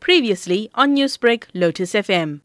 Previously on Newsbreak, Lotus FM.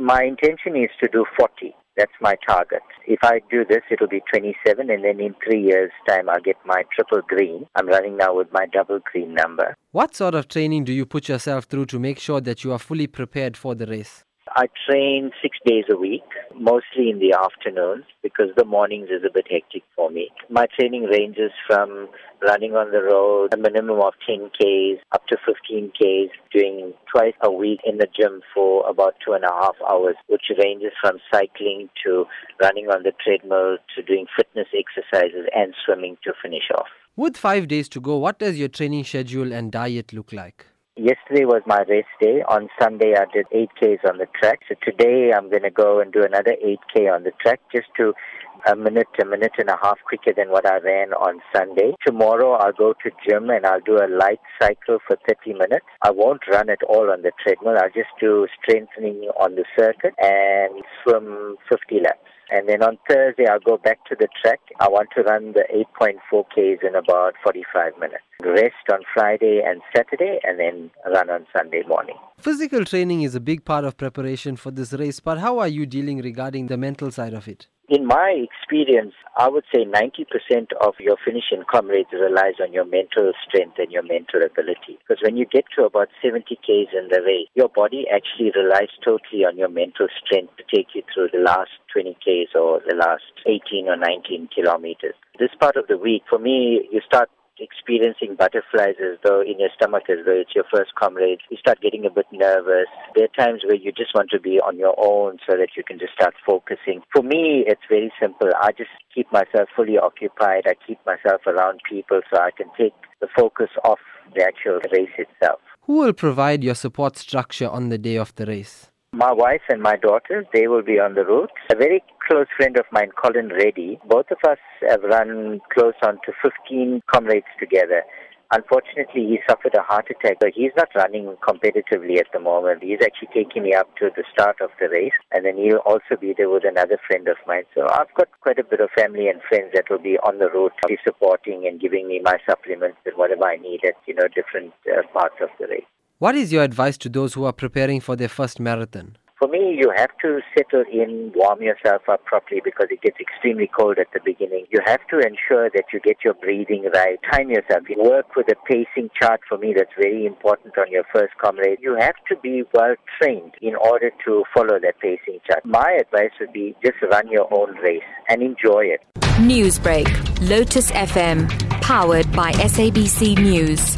My intention is to do 40. That's my target. If I do this, it'll be 27, and then in three years' time, I'll get my triple green. I'm running now with my double green number. What sort of training do you put yourself through to make sure that you are fully prepared for the race? I train six days a week, mostly in the afternoons because the mornings is a bit hectic for me. My training ranges from running on the road, a minimum of 10 Ks up to 15 Ks, doing twice a week in the gym for about two and a half hours, which ranges from cycling to running on the treadmill to doing fitness exercises and swimming to finish off. With five days to go, what does your training schedule and diet look like? Yesterday was my race day. On Sunday, I did 8Ks on the track. So today, I'm going to go and do another 8K on the track just to a minute, a minute and a half quicker than what I ran on Sunday. Tomorrow, I'll go to gym and I'll do a light cycle for 30 minutes. I won't run at all on the treadmill. I'll just do strengthening on the circuit and swim 50 laps. And then on Thursday, I'll go back to the track. I want to run the 8.4 Ks in about 45 minutes. Rest on Friday and Saturday, and then run on Sunday morning. Physical training is a big part of preparation for this race, but how are you dealing regarding the mental side of it? In my experience, I would say 90% of your finishing comrades relies on your mental strength and your mental ability. Because when you get to about 70 Ks in the race, your body actually relies totally on your mental strength to take you through the last 20 Ks or the last 18 or 19 kilometers. This part of the week, for me, you start experiencing butterflies as though in your stomach as though it's your first comrade. You start getting a bit nervous. There are times where you just want to be on your own so that you can just start focusing. For me, it's very simple. I just keep myself fully occupied. I keep myself around people so I can take the focus off the actual race itself. Who will provide your support structure on the day of the race? My wife and my daughters, they will be on the route. A very close friend of mine, Colin Reddy, both of us have run close on to 15 comrades together. Unfortunately, he suffered a heart attack, but he's not running competitively at the moment. He's actually taking me up to the start of the race, and then he'll also be there with another friend of mine. So I've got quite a bit of family and friends that will be on the route, be supporting and giving me my supplements and whatever I need at you know different uh, parts of the race. What is your advice to those who are preparing for their first marathon? For me, you have to settle in, warm yourself up properly because it gets extremely cold at the beginning. You have to ensure that you get your breathing right, time yourself. You work with a pacing chart for me that's very important on your first comrade. You have to be well trained in order to follow that pacing chart. My advice would be just run your own race and enjoy it. Newsbreak, Lotus FM, powered by SABC News.